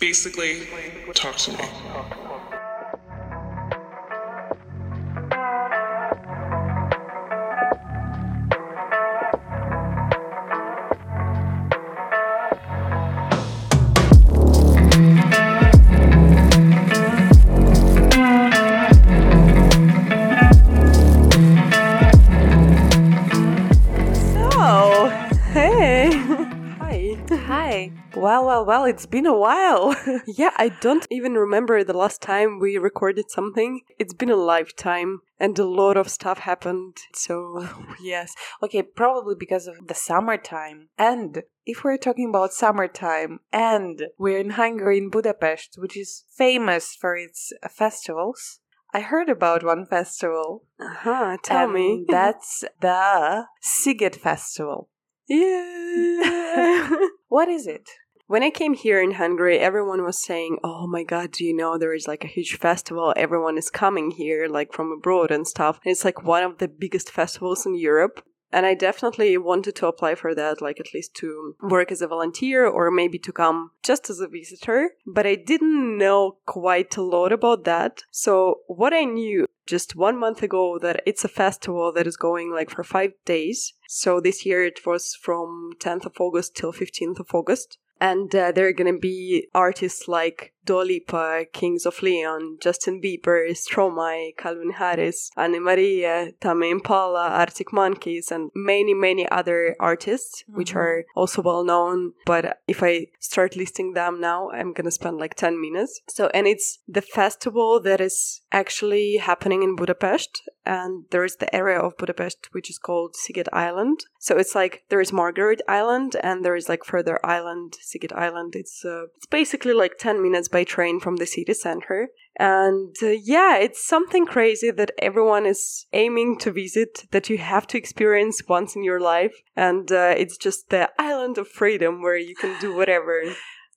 Basically, talk to me. Well, well, it's been a while. Yeah, I don't even remember the last time we recorded something. It's been a lifetime and a lot of stuff happened. So, yes. Okay, probably because of the summertime. And if we're talking about summertime and we're in Hungary, in Budapest, which is famous for its uh, festivals, I heard about one festival. uh-huh, tell me. That's the Sziget Festival. Yeah. What is it? When I came here in Hungary, everyone was saying, Oh my god, do you know there is like a huge festival? Everyone is coming here, like from abroad and stuff. And it's like one of the biggest festivals in Europe. And I definitely wanted to apply for that, like at least to work as a volunteer or maybe to come just as a visitor. But I didn't know quite a lot about that. So what I knew just one month ago that it's a festival that is going like for five days. So this year it was from 10th of August till 15th of August. And uh, there are going to be artists like Dua Lipa, Kings of Leon, Justin Bieber, Stromae, Calvin Harris, Anne-Marie, Tame Impala, Arctic Monkeys, and many, many other artists, which Mhm. are also well known. But if I start listing them now, I'm going to spend like 10 minutes. So, and it's the festival that is actually happening in Budapest. And there is the area of Budapest which is called Sziget Island. So it's like there is Margaret Island and there is like further island, Sziget Island. It's uh, it's basically like 10 minutes by train from the city center. And uh, yeah, it's something crazy that everyone is aiming to visit that you have to experience once in your life. And uh, it's just the island of freedom where you can do whatever.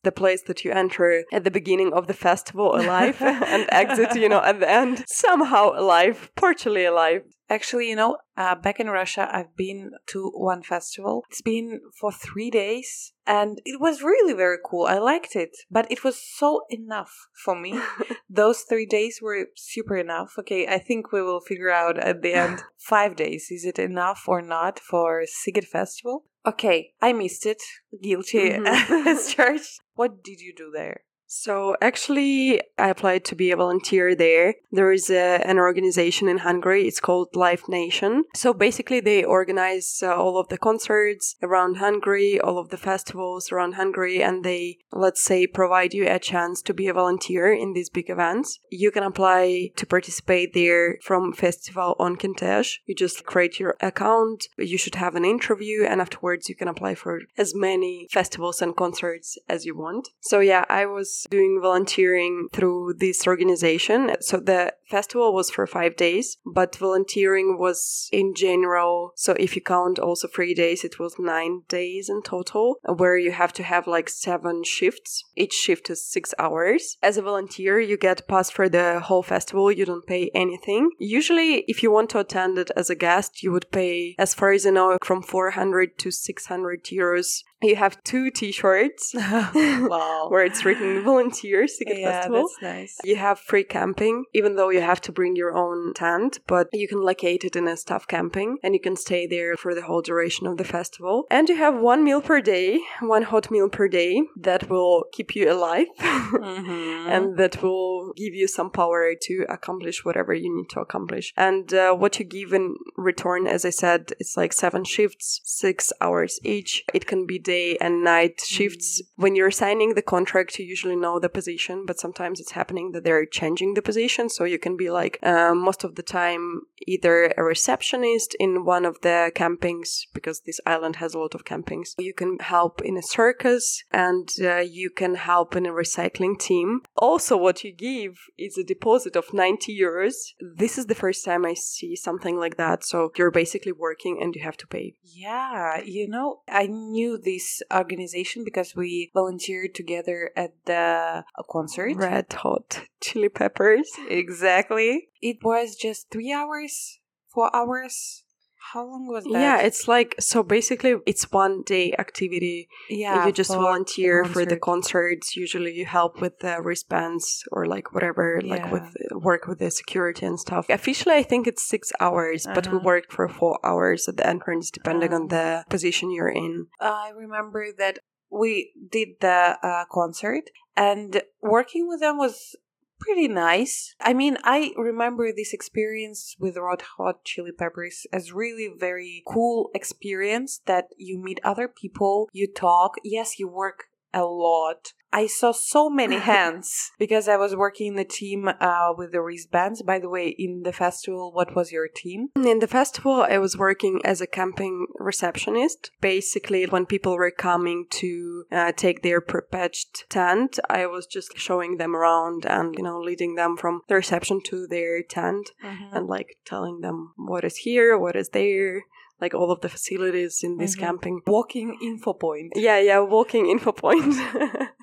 The place that you enter at the beginning of the festival alive and exit, you know, at the end somehow alive, partially alive. Actually, you know, uh, back in Russia, I've been to one festival. It's been for three days, and it was really very cool. I liked it, but it was so enough for me. Those three days were super enough. Okay, I think we will figure out at the end. Five days is it enough or not for Sziget Festival? Okay, I missed it. Guilty Mhm. as charged. What did you do there? So actually, I applied to be a volunteer there. There is a, an organization in Hungary. It's called Live Nation. So basically, they organize uh, all of the concerts around Hungary, all of the festivals around Hungary, and they, let's say, provide you a chance to be a volunteer in these big events. You can apply to participate there from Fesztiválönkéntes. You just create your account. You should have an interview, and afterwards, you can apply for as many festivals and concerts as you want. So yeah, I was doing volunteering through this organization. So the festival was for five days, but volunteering was in general. So if you count also three days, it was nine days in total, where you have to have like seven shifts. Each shift is six hours. As a volunteer, you get pass for the whole festival. You don't pay anything. Usually, if you want to attend it as a guest, you would pay, as far as I know, from 400 to 600 euros. You have two t-shirts wow. where it's written volunteers to get yeah, festival. that's nice. You have free camping, even though you have to bring your own tent, but you can locate it in a staff camping and you can stay there for the whole duration of the festival. And you have one meal per day, one hot meal per day that will keep you alive Mhm. and that will give you some power to accomplish whatever you need to accomplish. And uh, what you give in return, as I said, it's like seven shifts, six hours each. It can be day and night shifts. When you're signing the contract, you usually know the position, but sometimes it's happening that they're changing the position. So you can be like, um, most of the time, either a receptionist in one of the campings, because this island has a lot of campings. You can help in a circus and uh, you can help in a recycling team. Also, what you give is a deposit of 90 euros. This is the first time I see something like that. So you're basically working and you have to pay. Yeah, you know, I knew this organization because we volunteered together at the concert. Red hot chili peppers. Exactly. It was just three hours, four hours. How long was that? Yeah, it's like so basically it's one day activity. yeah. you just for volunteer the for the concerts. Usually you help with the wristbands or like whatever, like with work with the security and stuff. Officially, I think it's six hours, but we Uh-huh. worked for four hours at the entrance, depending on Oh. the position you're in. I remember that we did the uh, concert, and working with them was pretty nice. I mean, I remember this experience with Red Hot Chili Peppers as really very cool experience that you meet other people, you talk. Yes, you work a lot. I saw so many hands because I was working in the team uh, with the wristbands. By the way, in the festival, what was your team? In the festival, I was working as a camping receptionist. Basically, when people were coming to uh, take their prepared tent, I was just showing them around and, you know, leading them from the reception to their tent and like telling them what is here, what is there, like all of the facilities in this Mhm. camping. Walking info point. Yeah, yeah, walking info point.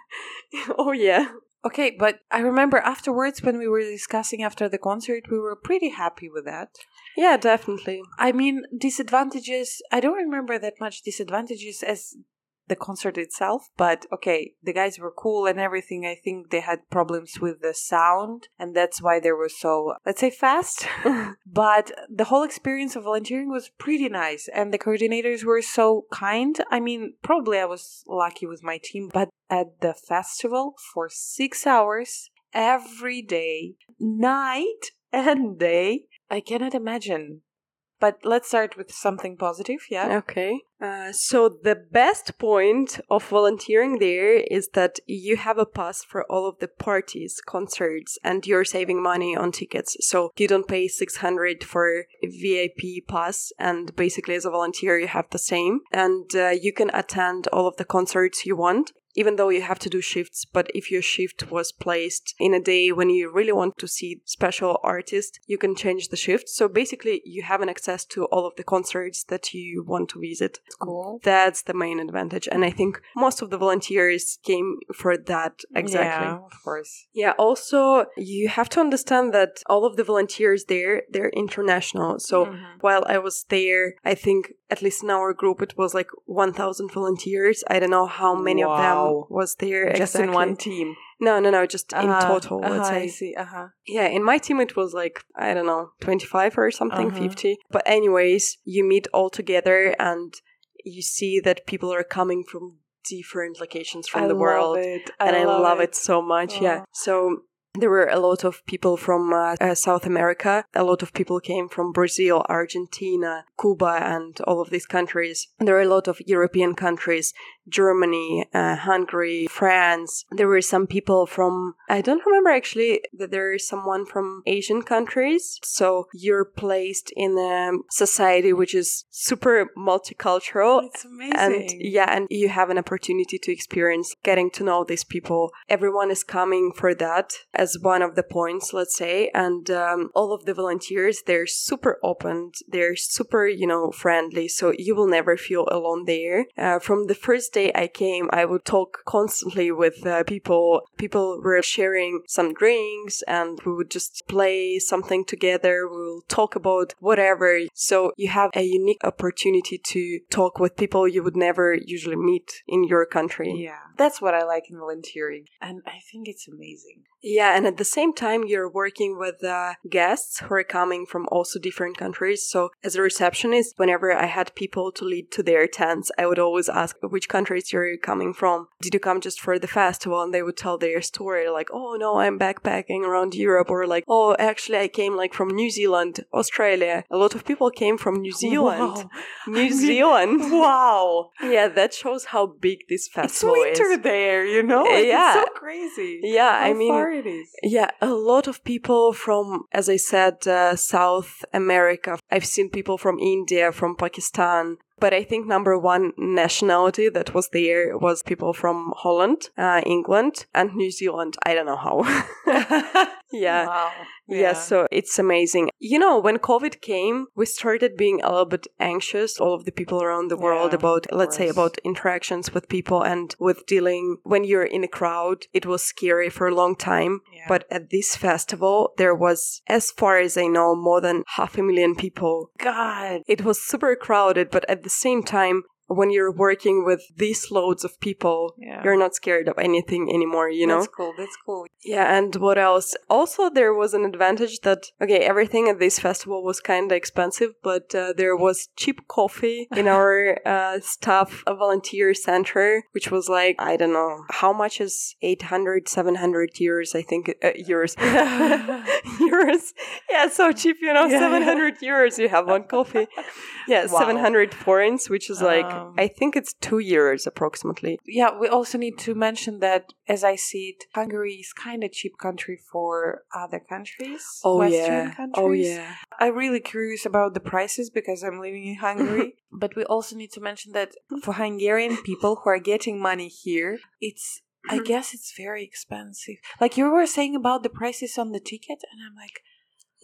oh, yeah. Okay, but I remember afterwards when we were discussing after the concert, we were pretty happy with that. Yeah, definitely. I mean, disadvantages, I don't remember that much disadvantages as the concert itself, but okay, the guys were cool and everything. I think they had problems with the sound, and that's why they were so, let's say, fast. but the whole experience of volunteering was pretty nice, and the coordinators were so kind. I mean, probably I was lucky with my team, but at the festival for six hours every day, night and day, I cannot imagine. But let's start with something positive, yeah? Okay. Uh, so the best point of volunteering there is that you have a pass for all of the parties, concerts, and you're saving money on tickets. So you don't pay 600 for a VIP pass, and basically as a volunteer you have the same. And uh, you can attend all of the concerts you want. Even though you have to do shifts, but if your shift was placed in a day when you really want to see special artists, you can change the shift. So basically, you have an access to all of the concerts that you want to visit. Cool. That's the main advantage. And I think most of the volunteers came for that exactly. Yeah, of course. Yeah, also you have to understand that all of the volunteers there, they're international. So Mhm. while I was there, I think at least in our group it was like 1000 volunteers. I don't know how many of them Wow. was there just exactly. in one team. No, no, no, just in Uh-huh, total, let's uh-huh, say. I see. Uh huh. Yeah, in my team it was like, I don't know, 25 or something, Uh-huh. 50. But anyways, you meet all together and you see that people are coming from different locations from I the world. it. and I love, it. it. so much. Yeah. So there were a lot of people from uh, uh, South America. A lot of people came from Brazil, Argentina, Cuba, and all of these countries. There were a lot of European countries, Germany, uh, Hungary, France. There were some people from, I don't remember actually that there is someone from Asian countries. So you're placed in a society which is super multicultural It's amazing. and yeah and you have an opportunity to experience getting to know these people everyone is coming for that as one of the points let's say and um, all of the volunteers they're super open they're super you know friendly so you will never feel alone there uh, from the first day i came i would talk constantly with uh, people. People were sharing some drinks and we would just play something together. We will talk about whatever. So you have a unique opportunity to talk with people you would never usually meet in your country. Yeah, that's what I like in volunteering, and I think it's amazing. Yeah, and at the same time, you're working with uh, guests who are coming from also different countries. So, as a receptionist, whenever I had people to lead to their tents, I would always ask which countries you're coming from. Did you come just for the festival? And they would tell their story, like, "Oh no, I'm backpacking around Europe," or like, "Oh, actually, I came like from New Zealand, Australia." A lot of people came from New Zealand, Wow. New Zealand. wow. yeah, that shows how big this festival It's winter is. there, you know? Like, yeah. It's so crazy. Yeah, I mean, far it is. Yeah, a lot of people from, as I said, uh, South America. I've seen people from India, from Pakistan, But I think number one nationality that was there was people from Holland, uh, England, and New Zealand. I don't know how. yeah. Wow. Yeah. so it's amazing. You know, when COVID came, we started being a little bit anxious, all of the people around the world, Yeah, about, let's say, about interactions with people and with dealing. When you're in a crowd, it was scary for a long time. Yeah. But at this festival, there was, as far as I know, more than half a million people. God. It was super crowded, but at the same time, when you're working with these loads of people, Yeah. you're not scared of anything anymore, you know? That's cool. That's cool. Yeah, and what else? Also, there was an advantage that, okay, everything at this festival was kind of expensive, but uh, there was cheap coffee in our uh, staff volunteer center, which was like, I don't know, how much is 800, 700 euros, I think, uh, euros. euros. Yeah, so cheap, you know, Yeah. 700 euros you have one coffee. Yeah, Wow. 700 forints, which is like, Um, I think it's two years approximately. Yeah, we also need to mention that, as I see it, Hungary is kind of cheap country for other countries, Oh, Western yeah. countries. Oh, yeah. I'm really curious about the prices because I'm living in Hungary. but we also need to mention that for Hungarian people who are getting money here, it's I Mm-hmm. guess it's very expensive. Like you were saying about the prices on the ticket, and I'm like,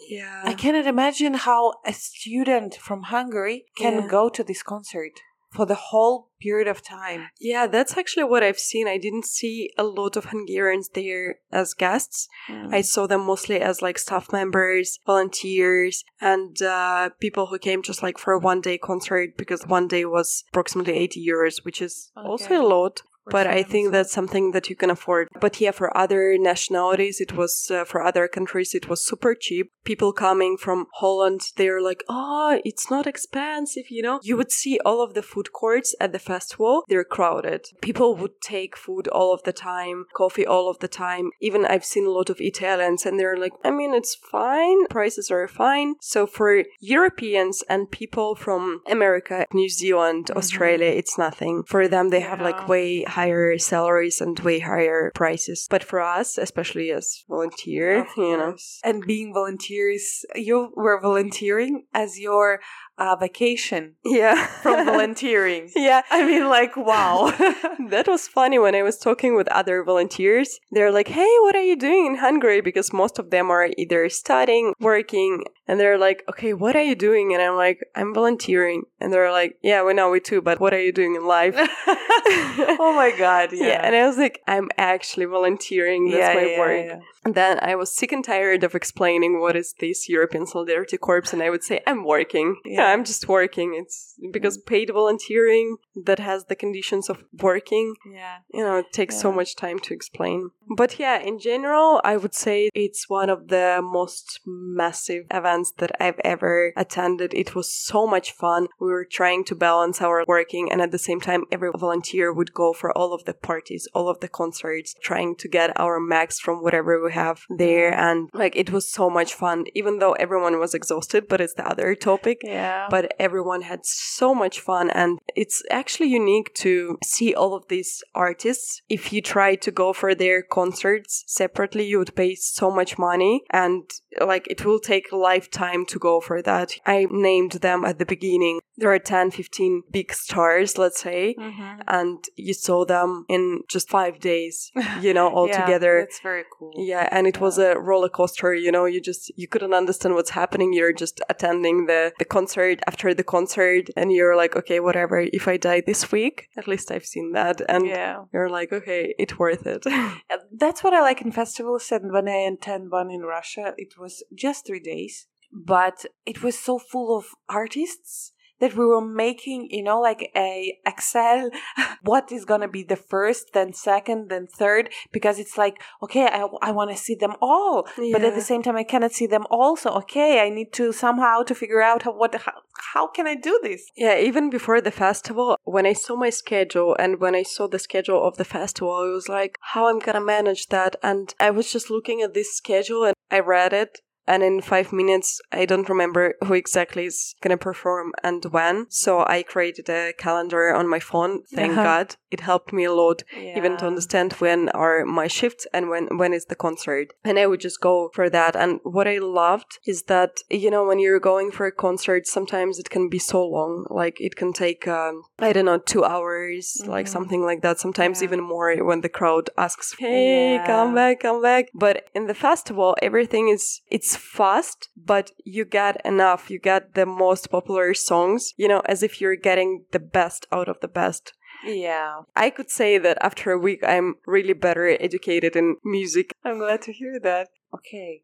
Yeah. I cannot imagine how a student from Hungary can Yeah. go to this concert for the whole period of time. Yeah, that's actually what I've seen. I didn't see a lot of Hungarians there as guests. Mm. I saw them mostly as like staff members, volunteers, and uh, people who came just like for a one day concert because one day was approximately 80 euros, which is also a lot. But I think that's something that you can afford. But yeah, for other nationalities, it was, uh, for other countries, it was super cheap. People coming from Holland, they're like, oh, it's not expensive, you know? You would see all of the food courts at the festival, they're crowded. People would take food all of the time, coffee all of the time. Even I've seen a lot of Italians and they're like, I mean, it's fine. Prices are fine. So for Europeans and people from America, New Zealand, Australia, it's nothing. For them, they have Yeah. like way higher salaries and way higher prices. But for us, especially as volunteer, you know. And being volunteers, you were volunteering as your uh, vacation yeah, from volunteering. yeah. I mean, like, wow. that was funny when I was talking with other volunteers. They're like, hey, what are you doing in Hungary? Because most of them are either studying, working, and they're like, okay, what are you doing? And I'm like, I'm volunteering. And they're like, yeah, we know we too, but what are you doing in life? oh my god, yeah. Yeah. and I was like, I'm actually volunteering. That's Yeah, my yeah, work. And then I was sick and tired of explaining what is this European Solidarity Corps, and I would say, I'm working. Yeah, Yeah. I'm just working. It's because mm. paid volunteering that has the conditions of working, Yeah. you know, it takes so much time to explain. But yeah, in general, I would say it's one of the most massive events that I've ever attended. It was so much fun. We were trying to balance our working, and at the same time, every volunteer would go for all of the parties, all of the concerts, trying to get our max from whatever we have there. And like, it was so much fun, even though everyone was exhausted, but it's the other topic Yeah. But everyone had so much fun and it's actually unique to see all of these artists. If you try to go for their concerts separately you would pay so much money and like it will take a lifetime to go for that. I named them at the beginning there are 10 15 big stars let's say Mhm. and you saw them in just five days you know all Yeah, together That's very cool. yeah, and it was a roller coaster. You know, you just you couldn't understand what's happening. You're just attending the the concert after the concert, and you're like, okay, whatever. If I die this week, at least I've seen that, and yeah. you're like, okay, it's worth it. That's what I like in festivals. And when I attend one in Russia, it was just three days, but it was so full of artists that we were making, you know, like a Excel, what is going to be the first, then second, then third, because it's like, okay, I, I want to see them all, but at the same time, I cannot see them all. So, okay, I need to somehow to figure out how, what, how, how can I do this? Yeah, even before the festival, when I saw my schedule and when I saw the schedule of the festival, I was like, how I'm gonna manage that? And I was just looking at this schedule and I read it. And in five minutes, I don't remember who exactly is gonna perform and when. So I created a calendar on my phone, thank Uh-huh. God. It helped me a lot even to understand when are my shifts and when when is the concert. And i would just go for that. And what i loved is that you know when you're going for a concert sometimes it can be so long. Like it can take um, i don't know two hours like Mhm. something like that. Sometimes Yeah. even more when the crowd asks hey Yeah. come back come back. But in the festival everything is it's fast but you get enough. You get the most popular songs you know as if you're getting the best out of the best Yeah. I could say that after a week, I'm really better educated in music. I'm glad to hear that. Okay.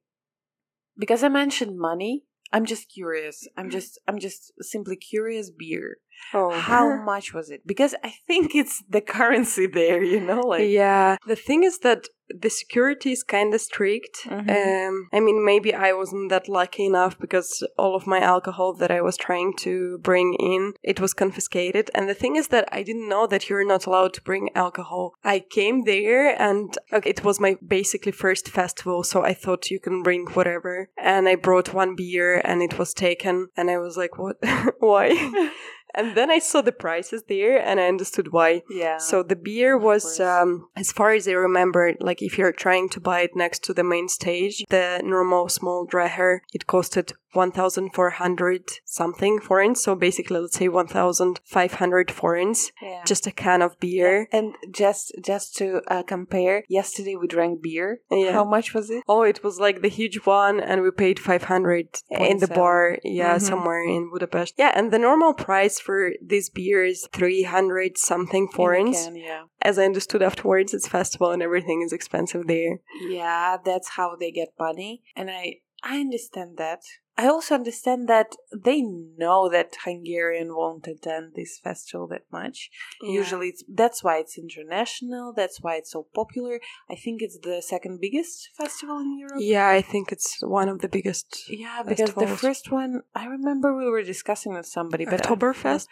Because I mentioned money, I'm just curious. I'm mm-hmm. just I'm just simply curious beer. Oh, How much was it? Because I think it's the currency there, you know, like yeah. The thing is that the security is kind of strict. Mhm. Um, I mean, maybe I wasn't that lucky enough because all of my alcohol that I was trying to bring in, it was confiscated. And the thing is that I didn't know that you're not allowed to bring alcohol. I came there and okay, it was my basically first festival, so I thought you can bring whatever. And I brought one beer and it was taken, and I was like, what? Why? and then I saw the prices there and I understood why. yeah. So the beer was, um, as far as I remember, like if you're trying to buy it next to the main stage, the normal small dreher, it costed 1,400 something forints. So basically, let's say 1,500 forints, yeah. just a can of beer. and just just to uh, compare, yesterday we drank beer. Yeah. How much was it? Oh, it was like the huge one, and we paid 500 in the 0.7. bar, yeah, Mhm. somewhere in Budapest. Yeah, and the normal price for this beer is 300 something In forints. can, yeah. As I understood afterwards, it's festival and everything is expensive there. Yeah, that's how they get money, and I I understand that. I also understand that they know that Hungarian won't attend this festival that much. Usually, it's, that's why it's international. That's why it's so popular. I think it's the second biggest festival in Europe. Yeah, I think it's one of the biggest. Yeah, because the first one, I remember we were discussing with somebody, but Oktoberfest?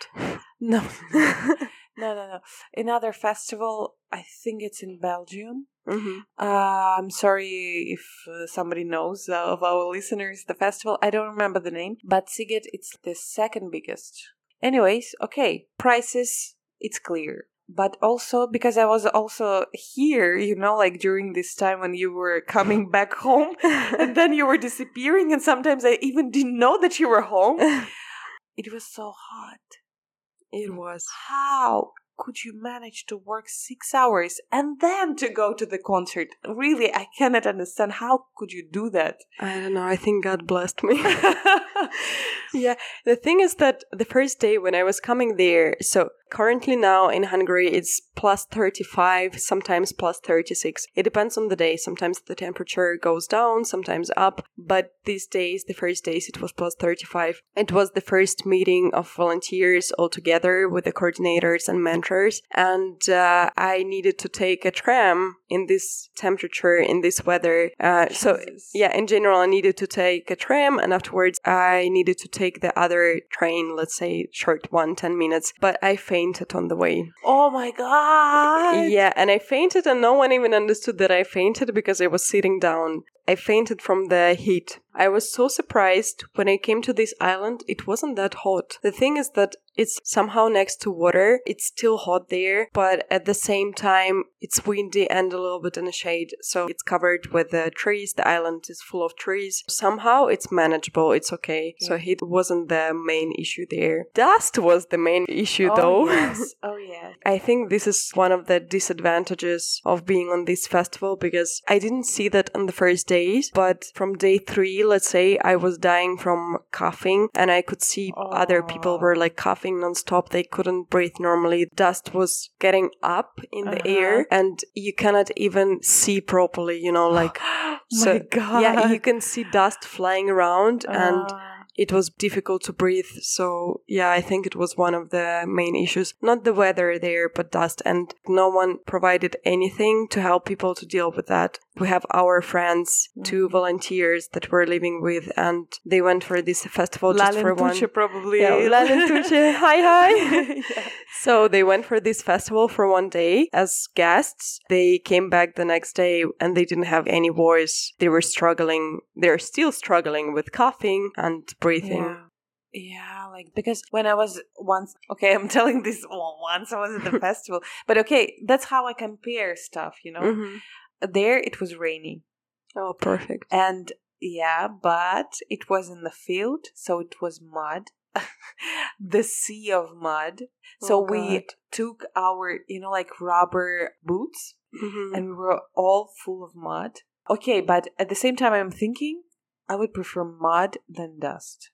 No, no, no, no. Another festival. I think it's in Belgium. Hmm Uh, I'm sorry if uh, somebody knows uh, of our listeners the festival. I don't remember the name, but Sziget, it's the second biggest. Anyways, okay, prices, it's clear. But also because I was also here, you know, like during this time when you were coming back home and then you were disappearing, and sometimes I even didn't know that you were home. It was so hot. it was. How could you manage to work six hours and then to go to the concert? Really, I cannot understand. How could you do that? I don't know. I think God blessed me. yeah. The thing is that the first day when I was coming there, so currently now in Hungary it's plus 35, sometimes plus 36. It depends on the day. Sometimes the temperature goes down, sometimes up. But these days, the first days, it was plus 35. It was the first meeting of volunteers all together with the coordinators and mentors. And uh, I needed to take a tram in this temperature, in this weather. Uh, so yeah, in general, I needed to take a tram and afterwards I needed to take the other train, let's say short one, 10 minutes. But I fainted on the way. Oh my god! Yeah, and I fainted and no one even understood that I fainted because I was sitting down. I fainted from the heat. I was so surprised when I came to this island, it wasn't that hot. The thing is that it's somehow next to water. It's still hot there, but at the same time, it's windy and a little bit in the shade. So it's covered with the trees. The island is full of trees. Somehow it's manageable. It's okay. So heat wasn't the main issue there. Dust was the main issue oh, though. Yes. Oh yeah. I think this is one of the disadvantages of being on this festival because I didn't see that on the first days, but from day three, let's say, I was dying from coughing and I could see other people were like coughing nonstop. They couldn't breathe normally. Dust was getting up in the Uh-huh. air and you cannot even see properly, you know, like. my god. Yeah, you can see dust flying around and Ah. it was difficult to breathe. So, yeah, I think it was one of the main issues. Not the weather there, but dust. And no one provided anything to help people to deal with that. We have our friends, two Mm. volunteers that we're living with, and they went for this festival just for one. Lalentuce probably. Yeah, Lalentuce. hi, hi. So they went for this festival for one day as guests. They came back the next day and they didn't have any voice. They were struggling. They're still struggling with coughing and breathing. Yeah. Yeah, like because when I was once, okay, I'm telling this well, once I was at the festival, but okay, that's how I compare stuff, you know. Mhm. There it was rainy, Oh, perfect. and yeah, but it was in the field, so it was mud, the sea of mud. So Oh, we took our, you know, like rubber boots, Mhm. and we were all full of mud. Okay, but at the same time, I'm thinking I would prefer mud than dust.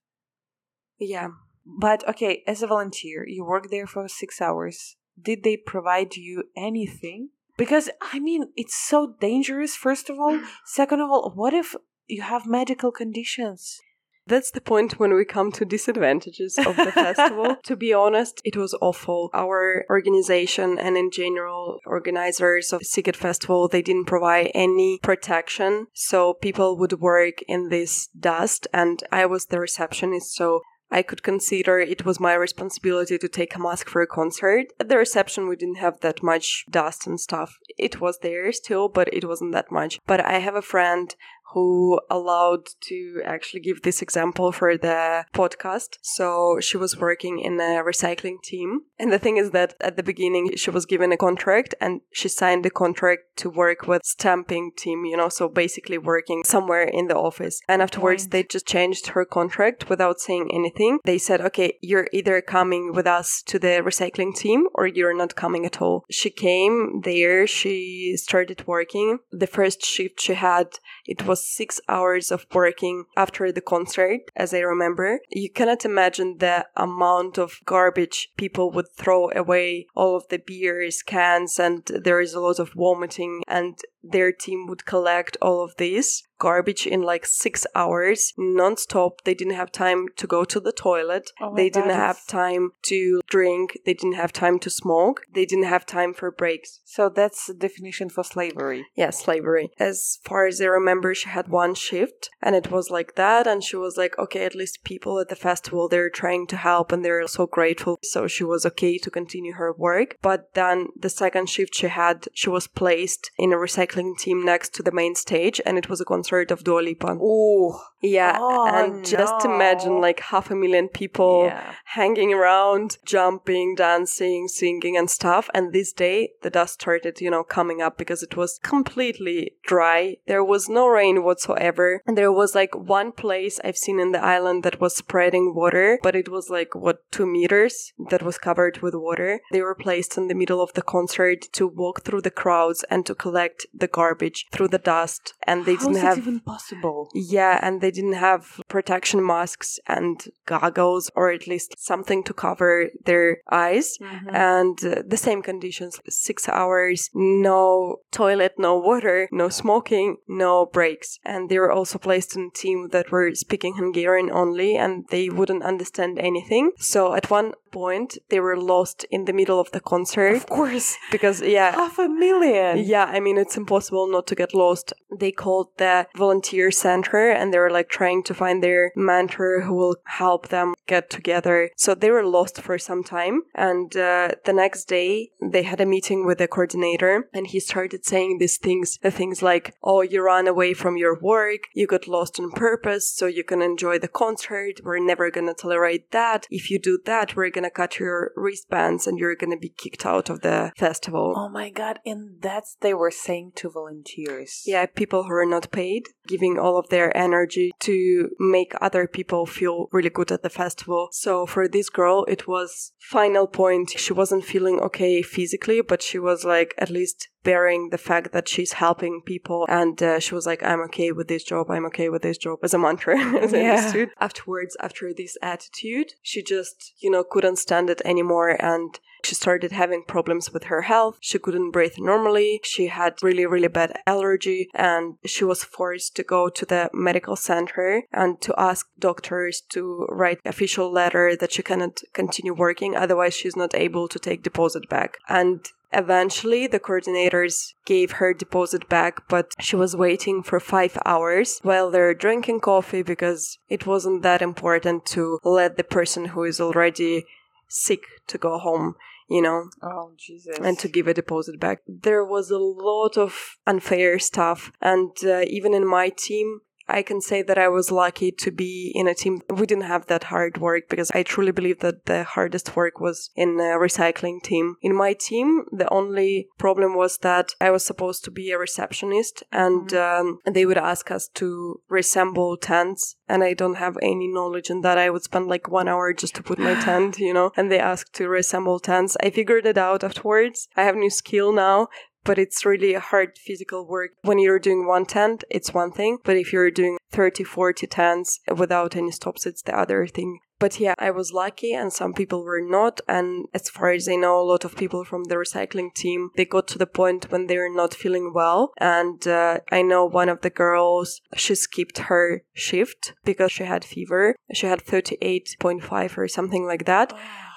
yeah. But okay, as a volunteer, you work there for six hours. Did they provide you anything? Because I mean, it's so dangerous. First of all, second of all, what if you have medical conditions? That's the point when we come to disadvantages of the festival. To be honest, it was awful. Our organization and in general organizers of Sziget Festival, they didn't provide any protection. So people would work in this dust and I was the receptionist. So I could consider it was my responsibility to take a mask for a concert. At the reception, we didn't have that much dust and stuff. It was there still, but it wasn't that much. But I have a friend who allowed to actually give this example for the podcast. So she was working in a recycling team. And the thing is that at the beginning, she was given a contract and she signed the contract to work with stamping team, you know, so basically working somewhere in the office. And afterwards, Point. they just changed her contract without saying anything. They said, okay, you're either coming with us to the recycling team or you're not coming at all. She came there. She started working. The first shift she had, it was six hours of working after the concert, as I remember. You cannot imagine the amount of garbage people would throw away, all of the beers, cans, and there is a lot of vomiting, and their team would collect all of this garbage in like six hours non-stop they didn't have time to go to the toilet Oh they didn't God, have time to drink they didn't have time to smoke they didn't have time for breaks So that's the definition for slavery. yeah, slavery. As far as I remember, she had one shift and it was like that. And she was like, okay, at least people at the festival, they're trying to help and they're so grateful. So she was okay to continue her work. But then the second shift she had, she was placed in a recycling team next to the main stage and it was a concert of Dua Lipa. Oh, Yeah. Oh, and just imagine like half a million people yeah. hanging around, jumping, dancing, singing, and stuff. And this day, the dust started, you know, coming up because it was completely dry. There was no rain whatsoever. And there was like one place I've seen in the island that was spreading water, but it was like, what, two meters that was covered with water. They were placed in the middle of the concert to walk through the crowds and to collect the garbage through the dust. And they How didn't is have. even possible? Yeah, and they didn't have protection masks and goggles, or at least something to cover their eyes. Mm-hmm. And uh, the same conditions six hours, no toilet, no water, no smoking, no breaks. And they were also placed in a team that were speaking Hungarian only and they wouldn't understand anything. So at one point, they were lost in the middle of the concert Of course, because, yeah, half a million. yeah, I mean, it's impossible not to get lost. They called the volunteer center and they were like trying to find their mentor who will help them get together. So they were lost for some time. And uh, the next day, they had a meeting with the coordinator and he started saying these things, things like, oh, you ran away from your work, you got lost on purpose so you can enjoy the concert. We're never going to tolerate that. If you do that, we're going to cut your wristbands and you're going to be kicked out of the festival. Oh my god, and that's they were saying to volunteers. Yeah, people who are not paid, giving all of their energy to make other people feel really good at the festival. So for this girl, it was final point. She wasn't feeling okay physically, but she was like at least bearing the fact that she's helping people. And uh, she was like, I'm okay with this job. I'm okay with this job as a mantra, as Yeah. Afterwards, after this attitude, she just, you know, couldn't stand it anymore. And she started having problems with her health. She couldn't breathe normally. She had really, really bad allergy and she was forced to go to the medical center and to ask doctors to write official letter that she cannot continue working. Otherwise, she's not able to take deposit back. And Eventually, the coordinators gave her deposit back, but she was waiting for five hours while they're drinking coffee because it wasn't that important to let the person who is already sick to go home, you know, Oh Jesus. and to give a deposit back. There was a lot of unfair stuff, and uh, even in my team, I can say that I was lucky to be in a team. We didn't have that hard work because I truly believe that the hardest work was in a recycling team. In my team, the only problem was that I was supposed to be a receptionist and um, they would ask us to reassemble tents. And I don't have any knowledge in that. I would spend like one hour just to put my tent, you know, and they asked to reassemble tents. I figured it out afterwards. I have new skill now but it's really a hard physical work. When you're doing one tent, it's one thing, but if you're doing 30, 40 tents without any stops, it's the other thing. But yeah, I was lucky and some people were not. And as far as I know, a lot of people from the recycling team, they got to the point when they're not feeling well. And uh, I know one of the girls, she skipped her shift because she had fever. She had 38.5 or something like that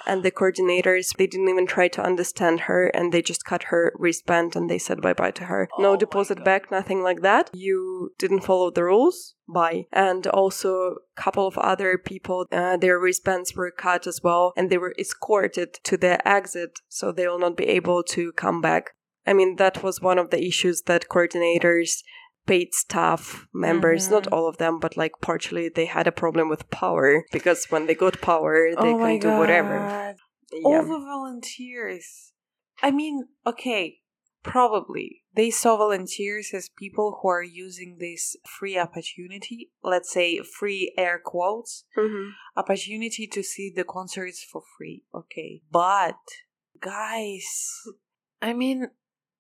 and the coordinators they didn't even try to understand her and they just cut her wristband and they said bye bye to her. No Oh deposit back nothing like that. You didn't follow the rules. Bye. And also a couple of other people uh, their wristbands were cut as well and they were escorted to the exit so they will not be able to come back. I mean that was one of the issues that coordinators paid staff members not Mhm. all of them but like partially they had a problem with power because when they got power they oh can do whatever God. yeah. All the volunteers. I mean, okay, probably they saw volunteers as people who are using this free opportunity, let's say free air quotes, Mhm. opportunity to see the concerts for free. Okay. But, guys, I mean,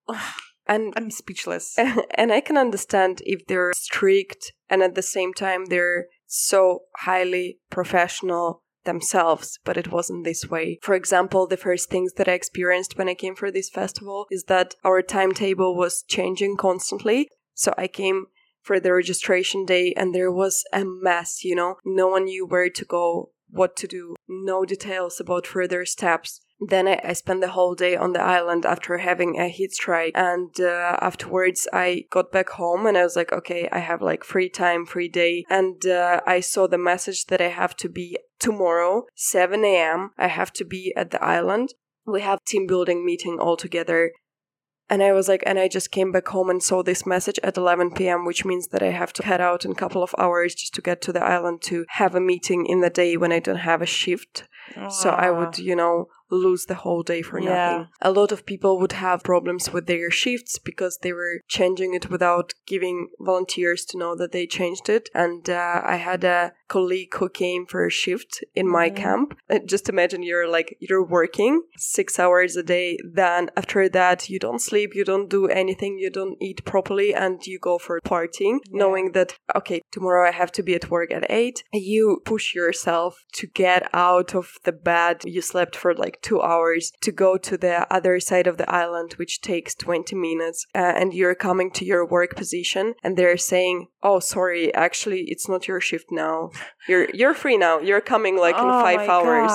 and I'm speechless. and I can understand if they're strict and at the same time they're so highly professional themselves, but it wasn't this way. For example, the first things that I experienced when I came for this festival is that our timetable was changing constantly. So I came for the registration day and there was a mess, you know, no one knew where to go, what to do, no details about further steps. Then I, I spent the whole day on the island after having a heat strike. And uh, afterwards, I got back home and I was like, okay, I have like free time, free day. And uh, I saw the message that I have to be tomorrow, 7 a.m. I have to be at the island. We have team building meeting all together. And I was like, and I just came back home and saw this message at 11 p.m., which means that I have to head out in a couple of hours just to get to the island to have a meeting in the day when I don't have a shift. So I would, you know, lose the whole day for Yeah. nothing. A lot of people would have problems with their shifts because they were changing it without giving volunteers to know that they changed it. And uh, I had a colleague who came for a shift in my Mhm. camp. Uh, Just imagine you're like, you're working six hours a day. Then after that, you don't sleep, you don't do anything, you don't eat properly, and you go for partying, Yeah. knowing that, okay, tomorrow I have to be at work at eight. You push yourself to get out of the bed. You slept for like two hours to go to the other side of the island, which takes 20 minutes. Uh, and you're coming to your work position and they're saying, Oh, sorry, actually, it's not your shift now. You're, you're free now. You're coming like in Oh five hours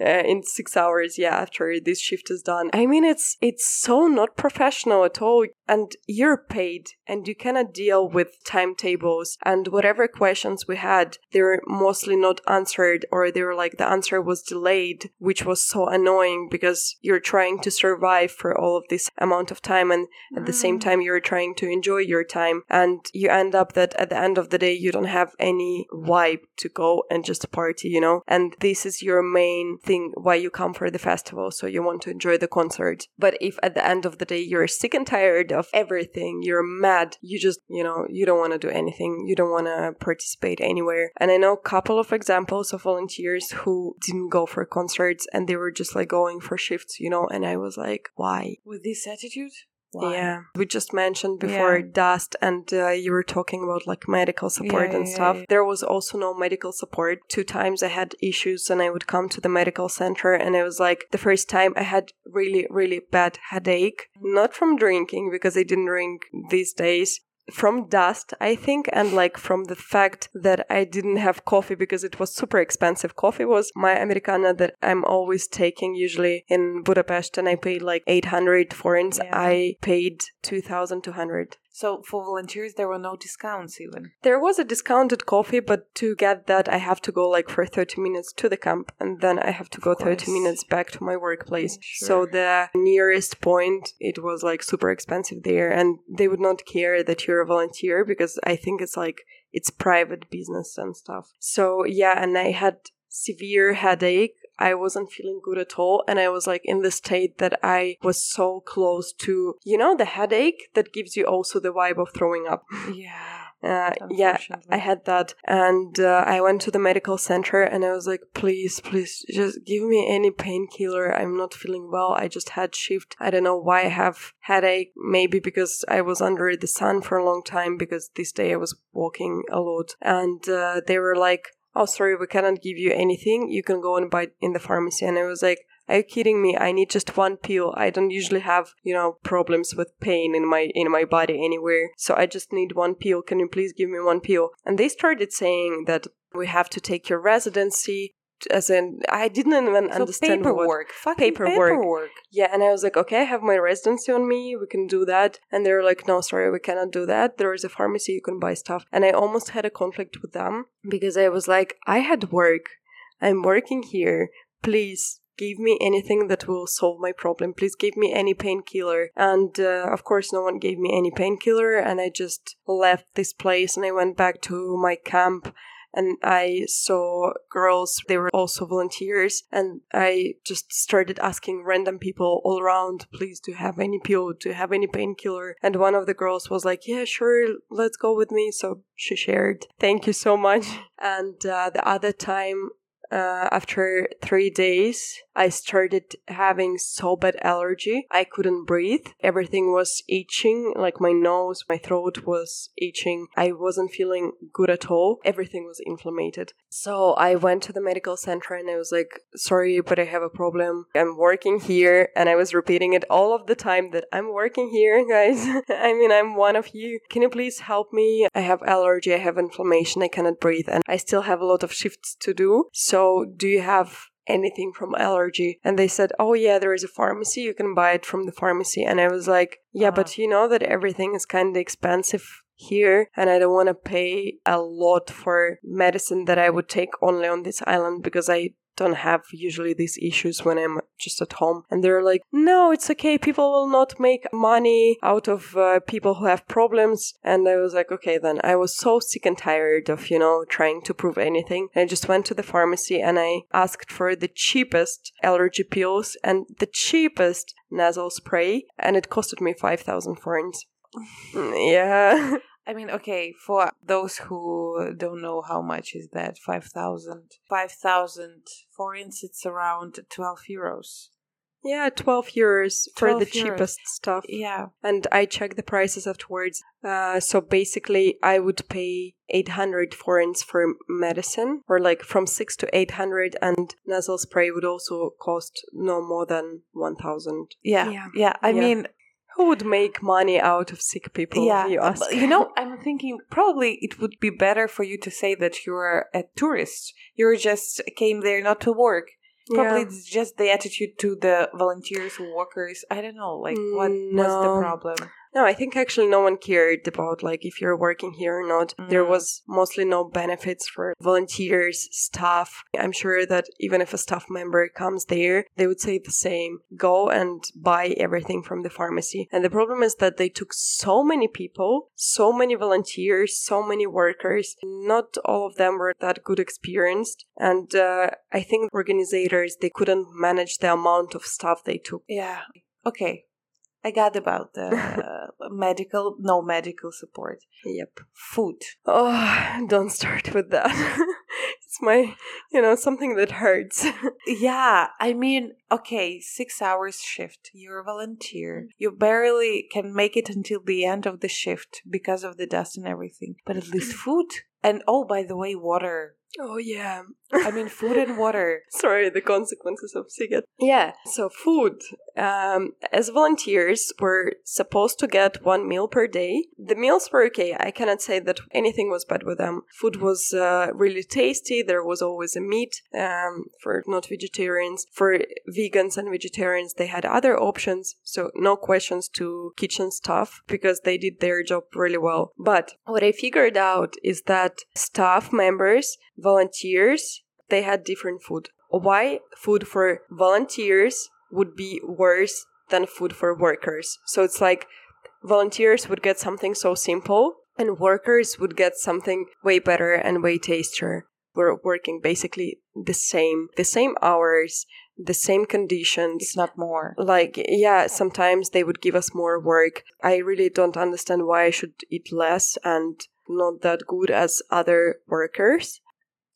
uh, in six hours yeah after this shift is done i mean it's it's so not professional at all and you're paid and you cannot deal with timetables and whatever questions we had they were mostly not answered or they were like the answer was delayed which was so annoying because you're trying to survive for all of this amount of time and at the same Mm. time you're trying to enjoy your time and you end up that at the end of the day you don't have any vibe to go and just party you know? And this is your main thing why you come for the festival. So you want to enjoy the concert. But if at the end of the day you're sick and tired of everything you're mad you just you know you don't want to do anything you don't want to participate anywhere. And i know a couple of examples of volunteers who didn't go for concerts and they were just like going for shifts you know? And i was like why? With this attitude? Why? yeah, we just mentioned before Yeah. dust, and uh, you were talking about like medical support Yeah, and yeah, stuff. There was also no medical support. Two times I had issues, and I would come to the medical center, and it was like the first time I had really, really bad headache, not from drinking because I didn't drink these days. From dust, I think, and like from the fact that I didn't have coffee because it was super expensive. Coffee was my Americana that I'm always taking usually in Budapest, and I paid like 800 forints. Yeah. I paid 2,200. So for volunteers, there were no discounts even. There was a discounted coffee, but to get that, I have to go like for 30 minutes to the camp, and then I have to go 30 minutes back to my workplace. Sure. So the nearest point, it was like super expensive there, and they would not care that you're a volunteer because I think it's like it's private business and stuff. So yeah, and I had severe headache. I wasn't feeling good at all. And I was like in the state that I was so close to, you know, the headache that gives you also the vibe of throwing up. Yeah. Uh, yeah, I had that. And uh, I went to the medical center and I was like, please, please, just give me any painkiller. I'm not feeling well. I just had shift. I don't know why I have headache. Maybe because I was under the sun for a long time because this day I was walking a lot. And uh, they were like, oh, sorry, we cannot give you anything. You can go and buy in the pharmacy. And I was like, are you kidding me? I need just one pill. I don't usually have, you know, problems with pain in my in my body anywhere. So I just need one pill. Can you please give me one pill? And they started saying that we have to take your residency as in I didn't even So understand paperwork. what paperwork. paperwork. yeah, and I was like, okay, I have my residency on me. We can do that. And they're like, no, sorry, we cannot do that. There is a pharmacy you can buy stuff. And I almost had a conflict with them because I was like, I had work. I'm working here. Please give me anything that will solve my problem. Please give me any painkiller. And uh, of course, no one gave me any painkiller. And I just left this place and I went back to my camp and I saw girls, they were also volunteers, and I just started asking random people all around, please, do you have any pill, do you have any painkiller? And one of the girls was like, yeah, sure, let's go with me. So she shared. Thank you so much. And uh, the other time, uh, after three days, I started having so bad allergy. I couldn't breathe. Everything was itching, like my nose, my throat was itching. I wasn't feeling good at all. Everything was inflamed. So I went to the medical center and I was like, sorry, but I have a problem. I'm working here. And I was repeating it all of the time that I'm working here, guys. I mean, I'm one of you. Can you please help me? I have allergy. I have inflammation. I cannot breathe. And I still have a lot of shifts to do. So do you have anything from allergy? And they said oh yeah there is a pharmacy. You can buy it from the pharmacy. And i was like yeah Ah. but you know that everything is kind of expensive here and i don't want to pay a lot for medicine that i would take only on this island because i don't have usually these issues when i'm just at home. And they're like no it's okay. People will not make money out of uh, people who have problems. And i was like okay then. I was so sick and tired of you know trying to prove anything. I just went to the pharmacy and i asked for the cheapest allergy pills and the cheapest nasal spray and it costed me 5000 forints. Yeah I mean, okay, for those who don't know how much is that, 5,000. 5,000 forints, it's around 12 euros. yeah 12 euros for the euros. cheapest stuff Yeah. and I checked the prices afterwards. Uh, so basically, I would pay 800 forints for medicine, or like from six to 800, and nasal spray would also cost no more than 1,000. Yeah. Yeah. Yeah. I Yeah. mean, Who would make money out of sick people? yeah. you ask. you know, I'm thinking probably it would be better for you to say that you're a tourist. You just came there not to work. Probably Yeah. it's just the attitude to the volunteers, workers. I don't know. Like, what Mm, was the problem? No, I think actually no one cared about like if you're working here or not. There Mm. was mostly no benefits for volunteers, staff. I'm sure that even if a staff member comes there, they would say the same. Go and buy everything from the pharmacy. And the problem is that they took so many people, so many volunteers, so many workers. Not all of them were that good experienced. And uh, I think organizers, they couldn't manage the amount of stuff they took. Yeah. Okay. I got about uh, medical, no medical support. Yep. Food. Oh, don't start with that. it's my, you know, something that hurts. Yeah, I mean, okay, six hours shift. You're a volunteer. You barely can make it until the end of the shift because of the dust and everything. But at least food. And oh, by the way, water. Oh, yeah. I mean, food and water. Sorry, the consequences of Sziget. Yeah, so food. Um, as volunteers, we're supposed to get one meal per day. The meals were okay. I cannot say that anything was bad with them. Food was uh, really tasty. There was always a meat um, for not vegetarians. For vegans and vegetarians, they had other options. So no questions to kitchen staff because they did their job really well. But what I figured out is that staff members, volunteers, they had different food. Why food for volunteers would be worse than food for workers? So it's like volunteers would get something so simple and workers would get something way better and way tastier. We're working basically the same, the same hours, the same conditions. It's not more. Like, yeah, sometimes they would give us more work. I really don't understand why I should eat less and not that good as other workers.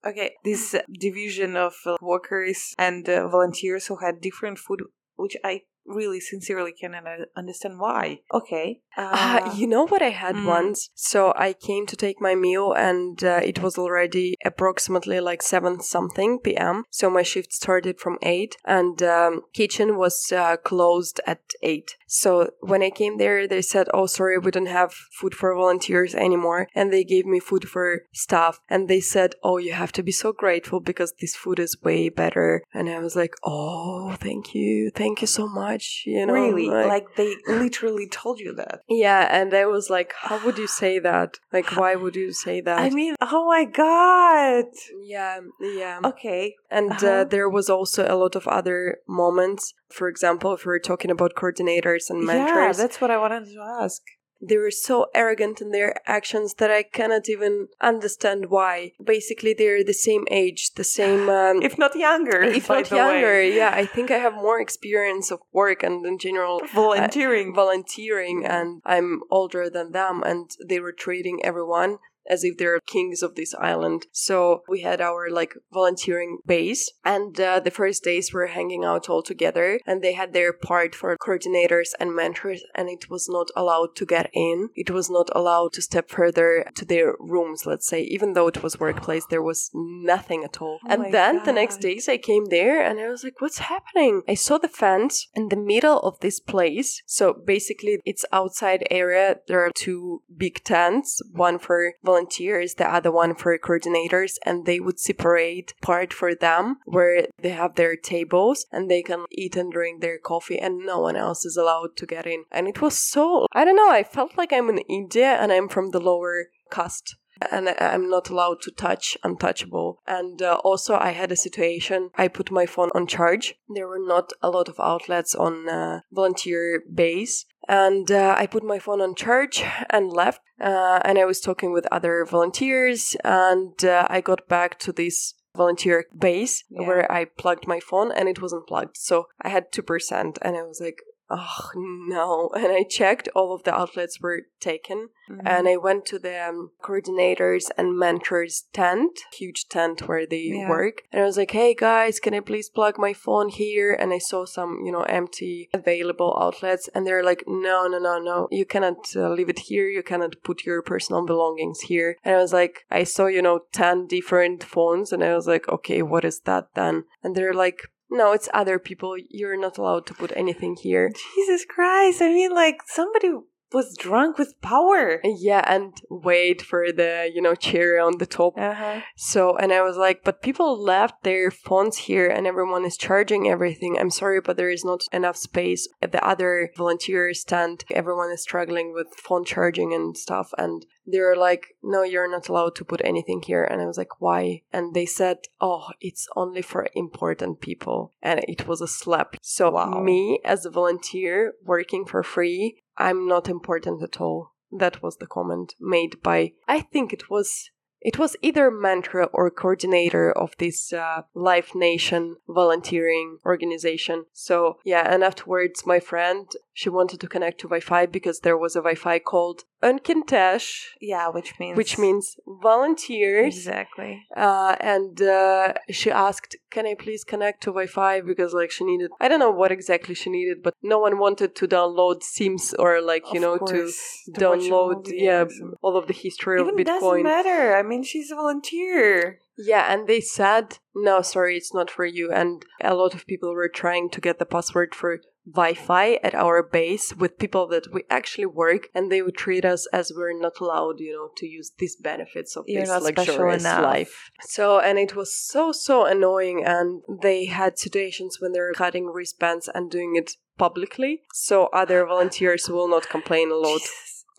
Okay, this uh, division of uh, workers and uh, volunteers who had different food, which I really sincerely can uh, understand why. Okay. Uh, you know what I had mm. once? So I came to take my meal and uh, it was already approximately like 7 something p.m. So my shift started from 8 and um, kitchen was uh, closed at 8. So when I came there, they said, oh, sorry, we don't have food for volunteers anymore. And they gave me food for staff. And they said, oh, you have to be so grateful because this food is way better. And I was like, oh, thank you. Thank you so much. You know, really? Like, they literally told you that. Yeah, and I was like, how would you say that? Like, why would you say that? I mean, oh my god. Yeah, yeah. Okay. And uh, Uh-huh. there was also a lot of other moments. For example, if we're talking about coordinators and mentors. Yeah, that's what I wanted to ask. They were so arrogant in their actions that I cannot even understand why. Basically, they're the same age, the same. Um, If not younger. if not younger, way. yeah, I think I have more experience of work and in general Volunteering. volunteering and I'm older than them and they were treating everyone as if they're kings of this island. So we had our like volunteering base and uh, the first days we were hanging out all together and they had their part for coordinators and mentors and it was not allowed to get in. It was not allowed to step further to their rooms, let's say. Even though it was workplace, there was nothing at all. Oh and then the next days I came there and I was like, what's happening? I saw the fence in the middle of this place. So basically, it's outside area. There are two big tents, one for volunteers, the other one for coordinators, and they would separate part for them where they have their tables and they can eat and drink their coffee and no one else is allowed to get in. And it was so, I don't know, I felt like I'm in India and I'm from the lower caste and I- I'm not allowed to touch untouchable. And uh, also, I had a situation. I put my phone on charge. There were not a lot of outlets on uh, volunteer base. And uh, I put my phone on charge and left. Uh, and I was talking with other volunteers. And uh, I got back to this volunteer base Yeah. where I plugged my phone and it wasn't plugged. So I had 2%. And I was like, oh no. And I checked, all of the outlets were taken Mm-hmm. and I went to the um, coordinators and mentors tent, huge tent where they Yeah. work. And I was like, hey guys, can I please plug my phone here? And I saw some, you know, empty available outlets. And they're like, no, no, no, no, you cannot uh, leave it here. You cannot put your personal belongings here. And I was like, I saw, you know, 10 different phones. And I was like, okay, what is that then? And they're like, no, it's other people. You're not allowed to put anything here. Jesus Christ. I mean, like, somebody was drunk with power. Yeah, and wait for the, you know, cherry on the top. Uh-huh. So, and I was like, but people left their phones here and everyone is charging everything. I'm sorry, but there is not enough space at the other volunteer stand. Everyone is struggling with phone charging and stuff. And they're like, no, you're not allowed to put anything here. And I was like, why? And they said, oh, it's only for important people. And it was a slap. So, Wow. me as a volunteer working for free, I'm not important at all. That was the comment made by, I think it was it was either mantra or coordinator of this uh, Live Nation volunteering organization. So, yeah, and afterwards, my friend, she wanted to connect to Wi Fi because there was a Wi Fi called Önkéntes, Yeah, which means. which means volunteers. Exactly. Uh, and uh, she asked, Can I please connect to Wi Fi? Because, like, she needed, I don't know what exactly she needed, but no one wanted to download Sims or, like, you Of know, course, to to download, yeah, all of the history Even of doesn't matter. I mean, she's a volunteer. Yeah, and they said, no, sorry, it's not for you. And a lot of people were trying to get the password for Wi Fi at our base with people that we actually work, and they would treat us as we're not allowed, you know, to use these benefits of You're this luxurious life. So, and it was so, so annoying. And they had situations when they were cutting wristbands and doing it publicly. So other volunteers will not complain a lot.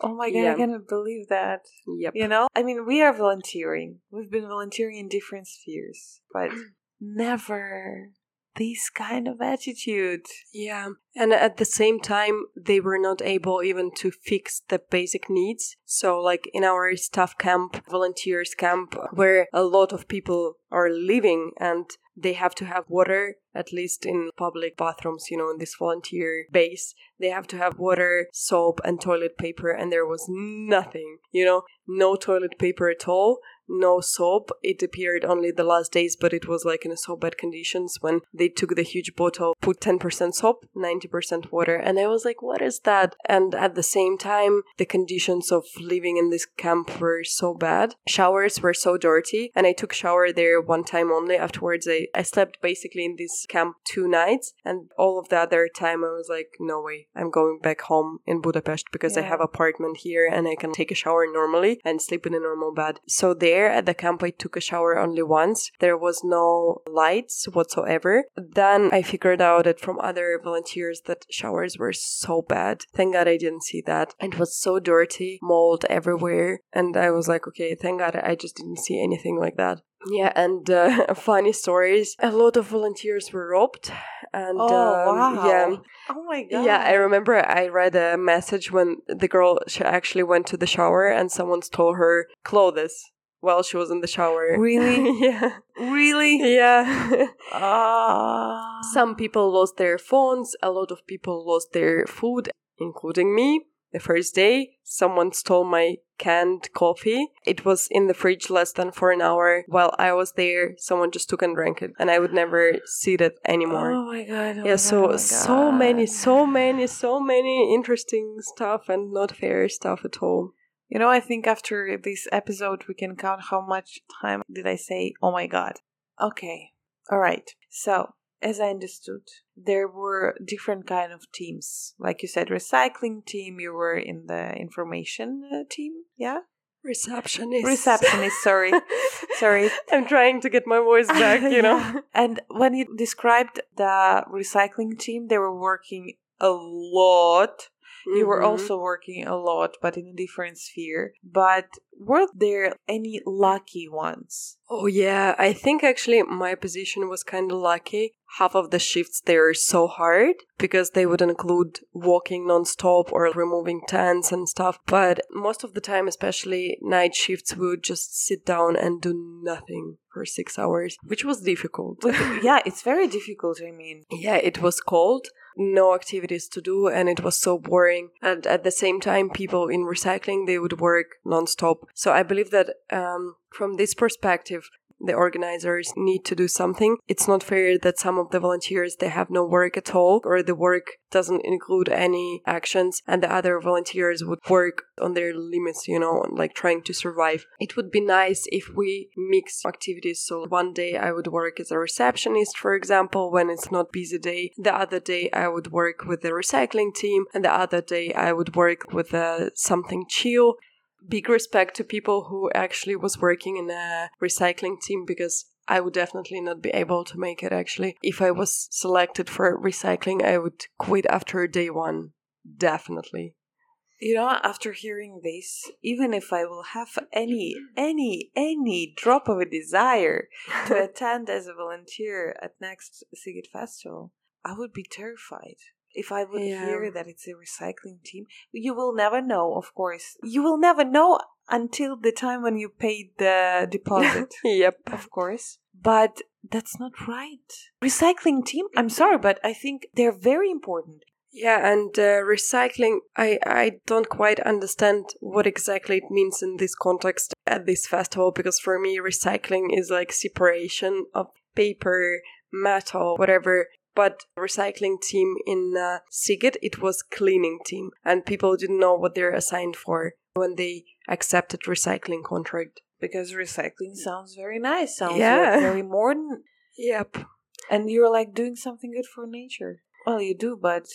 Oh my god, Yeah. I cannot believe that. Yep. You know, I mean, we are volunteering. We've been volunteering in different spheres, but never this kind of attitude. Yeah. And at the same time, they were not able even to fix the basic needs. So, like in our staff camp, volunteers camp, where a lot of people are living and they have to have water, at least in public bathrooms, you know, in this volunteer base. They have to have water, soap, and toilet paper, and there was nothing, you know, no toilet paper at all no soap. It appeared only the last days, but it was like in so bad conditions when they took the huge bottle, put 10% soap, 90% water. And I was like, what is that? And at the same time, the conditions of living in this camp were so bad. Showers were so dirty. And I took shower there one time only. Afterwards, I, I slept basically in this camp two nights. And all of the other time, I was like, no way, I'm going back home in Budapest because Yeah. I have apartment here and I can take a shower normally and sleep in a normal bed. So there at the camp, I took a shower only once. There was no lights whatsoever. Then I figured out that from other volunteers that showers were so bad. Thank God I didn't see that. It was so dirty, mold everywhere. And I was like, okay, thank God I just didn't see anything like that. Yeah, and uh, funny stories. A lot of volunteers were robbed, and Oh, um, wow. yeah, Oh my god. yeah, I remember I read a message when the girl she actually went to the shower and someone stole her clothes while she was in the shower. Really? yeah. Really? Yeah. Ah. Some people lost their phones, a lot of people lost their food, including me. The first day, someone stole my canned coffee. It was in the fridge less than for an hour. While I was there, someone just took and drank it, and I would never see that anymore. Oh my god. oh my yeah god, so oh my so many so many so many interesting stuff and not fair stuff at all You know, I think after this episode, we can count how much time did I say, oh my god. Okay. All right. So, as I understood, there were different kind of teams. Like you said, recycling team, you were in the information uh, team, yeah? receptionist Receptionist, sorry. Sorry. i'm trying to get my voice back you know Yeah. And when you described the recycling team, they were working a lot. You were Mhm. also working a lot, but in a different sphere. But were there any lucky ones? oh yeah i think actually my position was kind of lucky half of the shifts they were so hard because they would include walking non-stop or removing tents and stuff but most of the time especially night shifts we would just sit down and do nothing for six hours which was difficult yeah, it's very difficult. I mean, yeah, it was cold, no activities to do, and it was so boring. And at the same time, people in recycling they would work nonstop. So I believe that um, from this perspective, the organizers need to do something. It's not fair that some of the volunteers they have no work at all, or the work doesn't include any actions, and the other volunteers would work on their limits, you know, like trying to survive. It would be nice if we mix activities. So one day I would work as a receptionist, for example, when it's not busy day. The other day I would work with the recycling team, and the other day I would work with uh, something chill big respect to people who actually was working in a recycling team because I would definitely not be able to make it actually. If I was selected for recycling, I would quit after day one. Definitely. you know, after hearing this, even if I will have any, any, any drop of a desire to attend as a volunteer at next Sziget Festival, I would be terrified. If I would Yeah. hear that it's a recycling team, you will never know, of course. You will never know until the time when you paid the deposit, yep. of course. But that's not right. Recycling team, I'm sorry, but I think they're very important. Yeah, and uh, recycling, I, I don't quite understand what exactly it means in this context at this festival because for me, recycling is like separation of paper, metal, whatever. But recycling team in uh, Sziget, it was cleaning team, and people didn't know what they're assigned for when they accepted recycling contract. Because recycling sounds very nice, sounds Yeah. very modern, Yep. and you're like doing something good for nature. Well, you do, but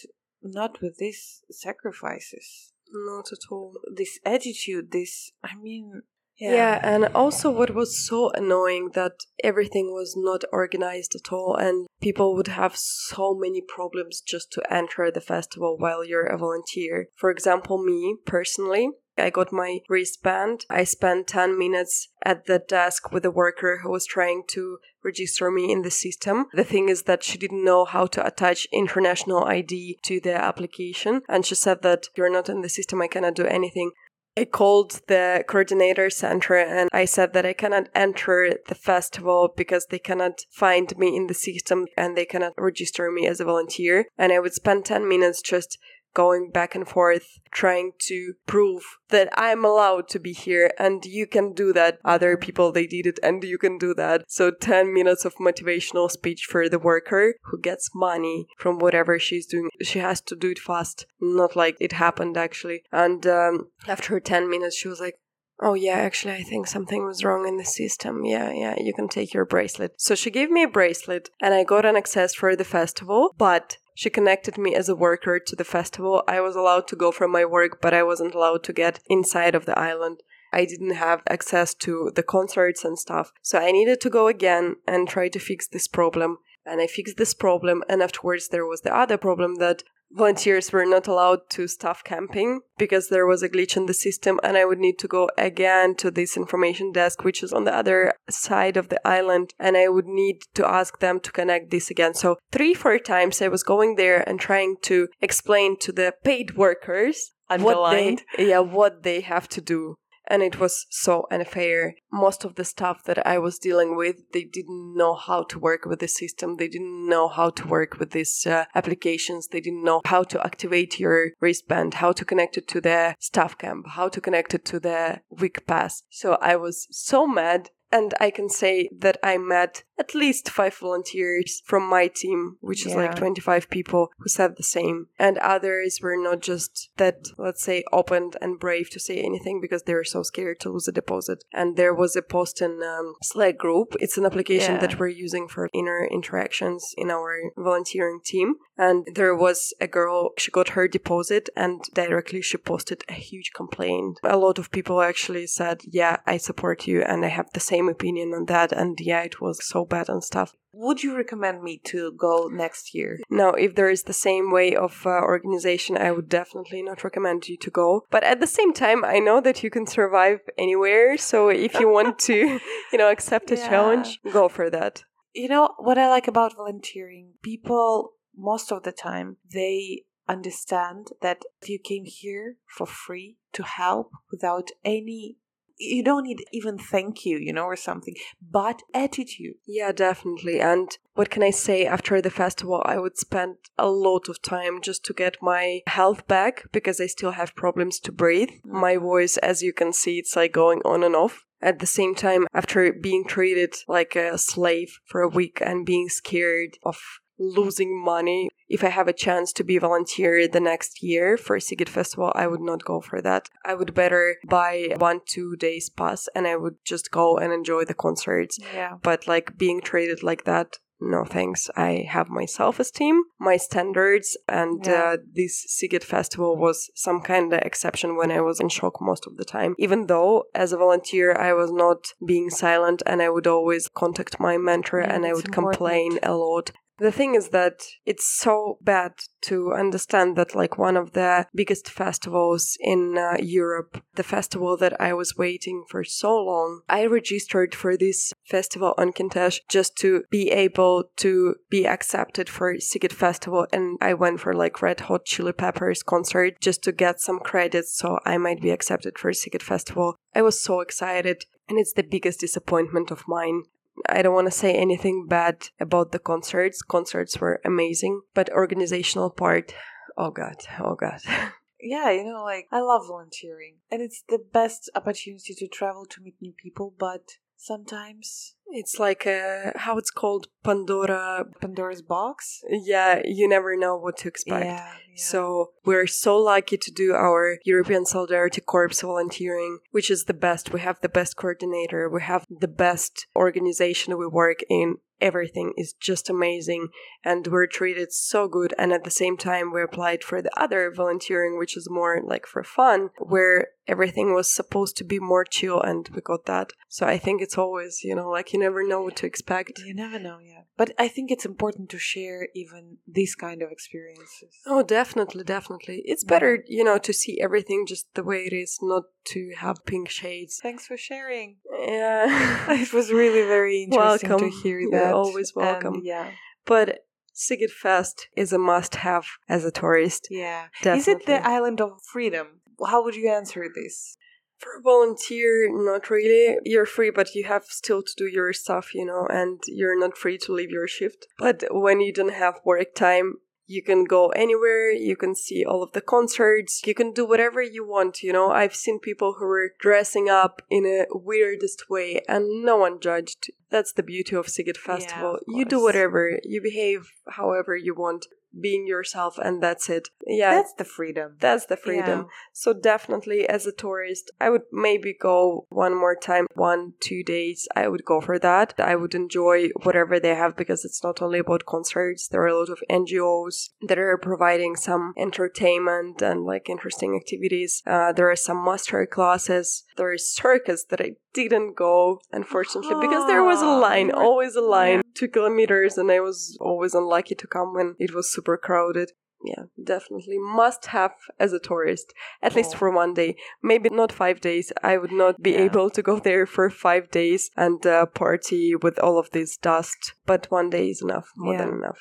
not with these sacrifices. Not at all. This attitude, this, I mean, Yeah. yeah. and also what was so annoying that everything was not organized at all and people would have so many problems just to enter the festival while you're a volunteer. For example, me personally, I got my wristband. I spent 10 minutes at the desk with a worker who was trying to register me in the system. The thing is that she didn't know how to attach international ID to the application. And she said that you're not in the system, I cannot do anything. I called the coordinator center and I said that I cannot enter the festival because they cannot find me in the system and they cannot register me as a volunteer. And I would spend 10 minutes just going back and forth trying to prove that I'm allowed to be here and you can do that. Other people they did it and you can do that. So 10 minutes of motivational speech for the worker who gets money from whatever she's doing. She has to do it fast, not like it happened actually. And um, after 10 minutes she was like, Oh, yeah, actually, I think something was wrong in the system. Yeah, yeah, you can take your bracelet. So she gave me a bracelet and I got an access for the festival, but she connected me as a worker to the festival. I was allowed to go from my work, but I wasn't allowed to get inside of the island. I didn't have access to the concerts and stuff. So I needed to go again and try to fix this problem. And I fixed this problem. And afterwards, there was the other problem that volunteers were not allowed to staff camping because there was a glitch in the system and I would need to go again to this information desk which is on the other side of the island and I would need to ask them to connect this again. So 3 4 times I was going there and trying to explain to the paid workers what they yeah what they have to do and it was so unfair. Most of the stuff that I was dealing with, they didn't know how to work with the system. They didn't know how to work with these uh, applications. They didn't know how to activate your wristband, how to connect it to the staff camp, how to connect it to the week pass. So I was so mad and I can say that I met at least five volunteers from my team, which is like 25 people who said the same. And others were not just that, let's say, open and brave to say anything because they were so scared to lose a deposit. And there was a post in um, Slack group. It's an application Yeah. that we're using for inner interactions in our volunteering team. And there was a girl, she got her deposit and directly she posted a huge complaint. A lot of people actually said, Yeah, I support you and I have the same opinion on that. And yeah, it was so bad and stuff. Would you recommend me to go next year? Now, if there is the same way of uh, organization, I would definitely not recommend you to go. But at the same time, I know that you can survive anywhere. So if you want to, you know, accept a Yeah. challenge, go for that. You know what I like about volunteering? People, most of the time, they understand that if you came here for free to help without any, you don't need even thank you, you know, or something, but attitude. Yeah, definitely. And what can I say? After the festival, I would spend a lot of time just to get my health back because I still have problems to breathe. Mm. My voice, as you can see, it's like going on and off. At the same time, after being treated like a slave for a week and being scared of losing money, if I have a chance to be a volunteer the next year for Sziget Festival, I would not go for that. I would better buy one, two days pass and I would just go and enjoy the concerts Yeah. but like being treated like that no thanks i have my self-esteem my standards and Yeah. uh, this Sziget festival was some kind of exception when i was in shock most of the time even though as a volunteer i was not being silent and i would always contact my mentor Yeah, and i would important. complain a lot the thing is that it's so bad to understand that like one of the biggest festivals in uh, Europe, the festival that I was waiting for so long, I registered for this festival on Kintesh just to be able to be accepted for Sziget Festival and I went for like Red Hot Chili Peppers concert just to get some credits so I might be accepted for Sziget Festival. I was so excited and it's the biggest disappointment of mine. I don't want to say anything bad about the concerts. Concerts were amazing, but organizational part, oh god, oh god. Yeah, you know, like I love volunteering, and it's the best opportunity to travel to meet new people. But sometimes It's like a, how it's called Pandora. Pandora's box. Yeah, you never know what to expect. Yeah, yeah. So we're so lucky to do our European Solidarity Corps volunteering, which is the best. We have the best coordinator. We have the best organization we work in. Everything is just amazing and we're treated so good. And at the same time, we applied for the other volunteering, which is more like for fun, where everything was supposed to be more chill and we got that. So I think it's always, you know, like you never know what to expect. You never know, yeah. But I think it's important to share even these kind of experiences. Oh, definitely, definitely. It's Yeah. better, you know, to see everything just the way it is, not to have pink shades. Thanks for sharing. Yeah. it was really very interesting Welcome. to hear You're always And welcome. yeah, but Sziget Fest is a must have as a tourist. yeah. Definitely. Is it the island of freedom? How would you answer this? For a volunteer, not really. You're free, but you have still to do your stuff, you know, and you're not free to leave your shift. But when you don't have work time, you can go anywhere, you can see all of the concerts, you can do whatever you want, you know. I've seen people who were dressing up in a weirdest way and no one judged. That's the beauty of Sziget Festival. of you do whatever, you behave however you want, being yourself, and that's it. Yeah, That's the freedom. that's the freedom. So definitely as a tourist, I would maybe go one more time, one, two days. I would go for that. I would enjoy whatever they have because it's not only about concerts. There are a lot of NGOs that are providing some entertainment and like interesting activities. Uh, there are some master classes. There is circus that I didn't go, unfortunately, because there was a Ah, line, always a line, two kilometers, and I was always unlucky to come when it was super crowded yeah, definitely must have as a tourist, at least Oh. for one day. Maybe not five days. I would not be Yeah. able to go there for five days and uh, party with all of this dust, but one day is enough, more Yeah. than enough.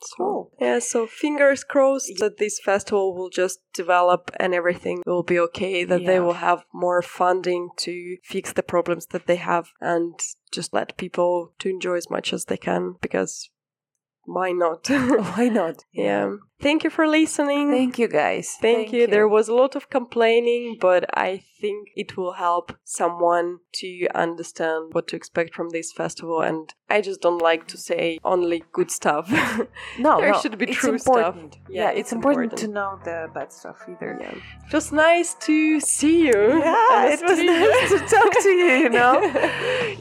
So, Cool. yeah, so fingers crossed that this festival will just develop and everything will be okay, that they will have more funding to fix the problems that they have and just let people to enjoy as much as they can because why not? Why not? Yeah. Thank you for listening. Thank you, guys. Thank you. There was a lot of complaining, but I think it will help someone to understand what to expect from this festival. And I just don't like to say only good stuff. no, there no, should be true stuff. Yeah, Yeah, it's it's, important, important. to know the bad stuff either. yeah. It was nice to see you. Yeah, it was nice to talk to you, you know?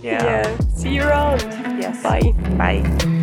yeah. See you around. Yes. Bye. Bye.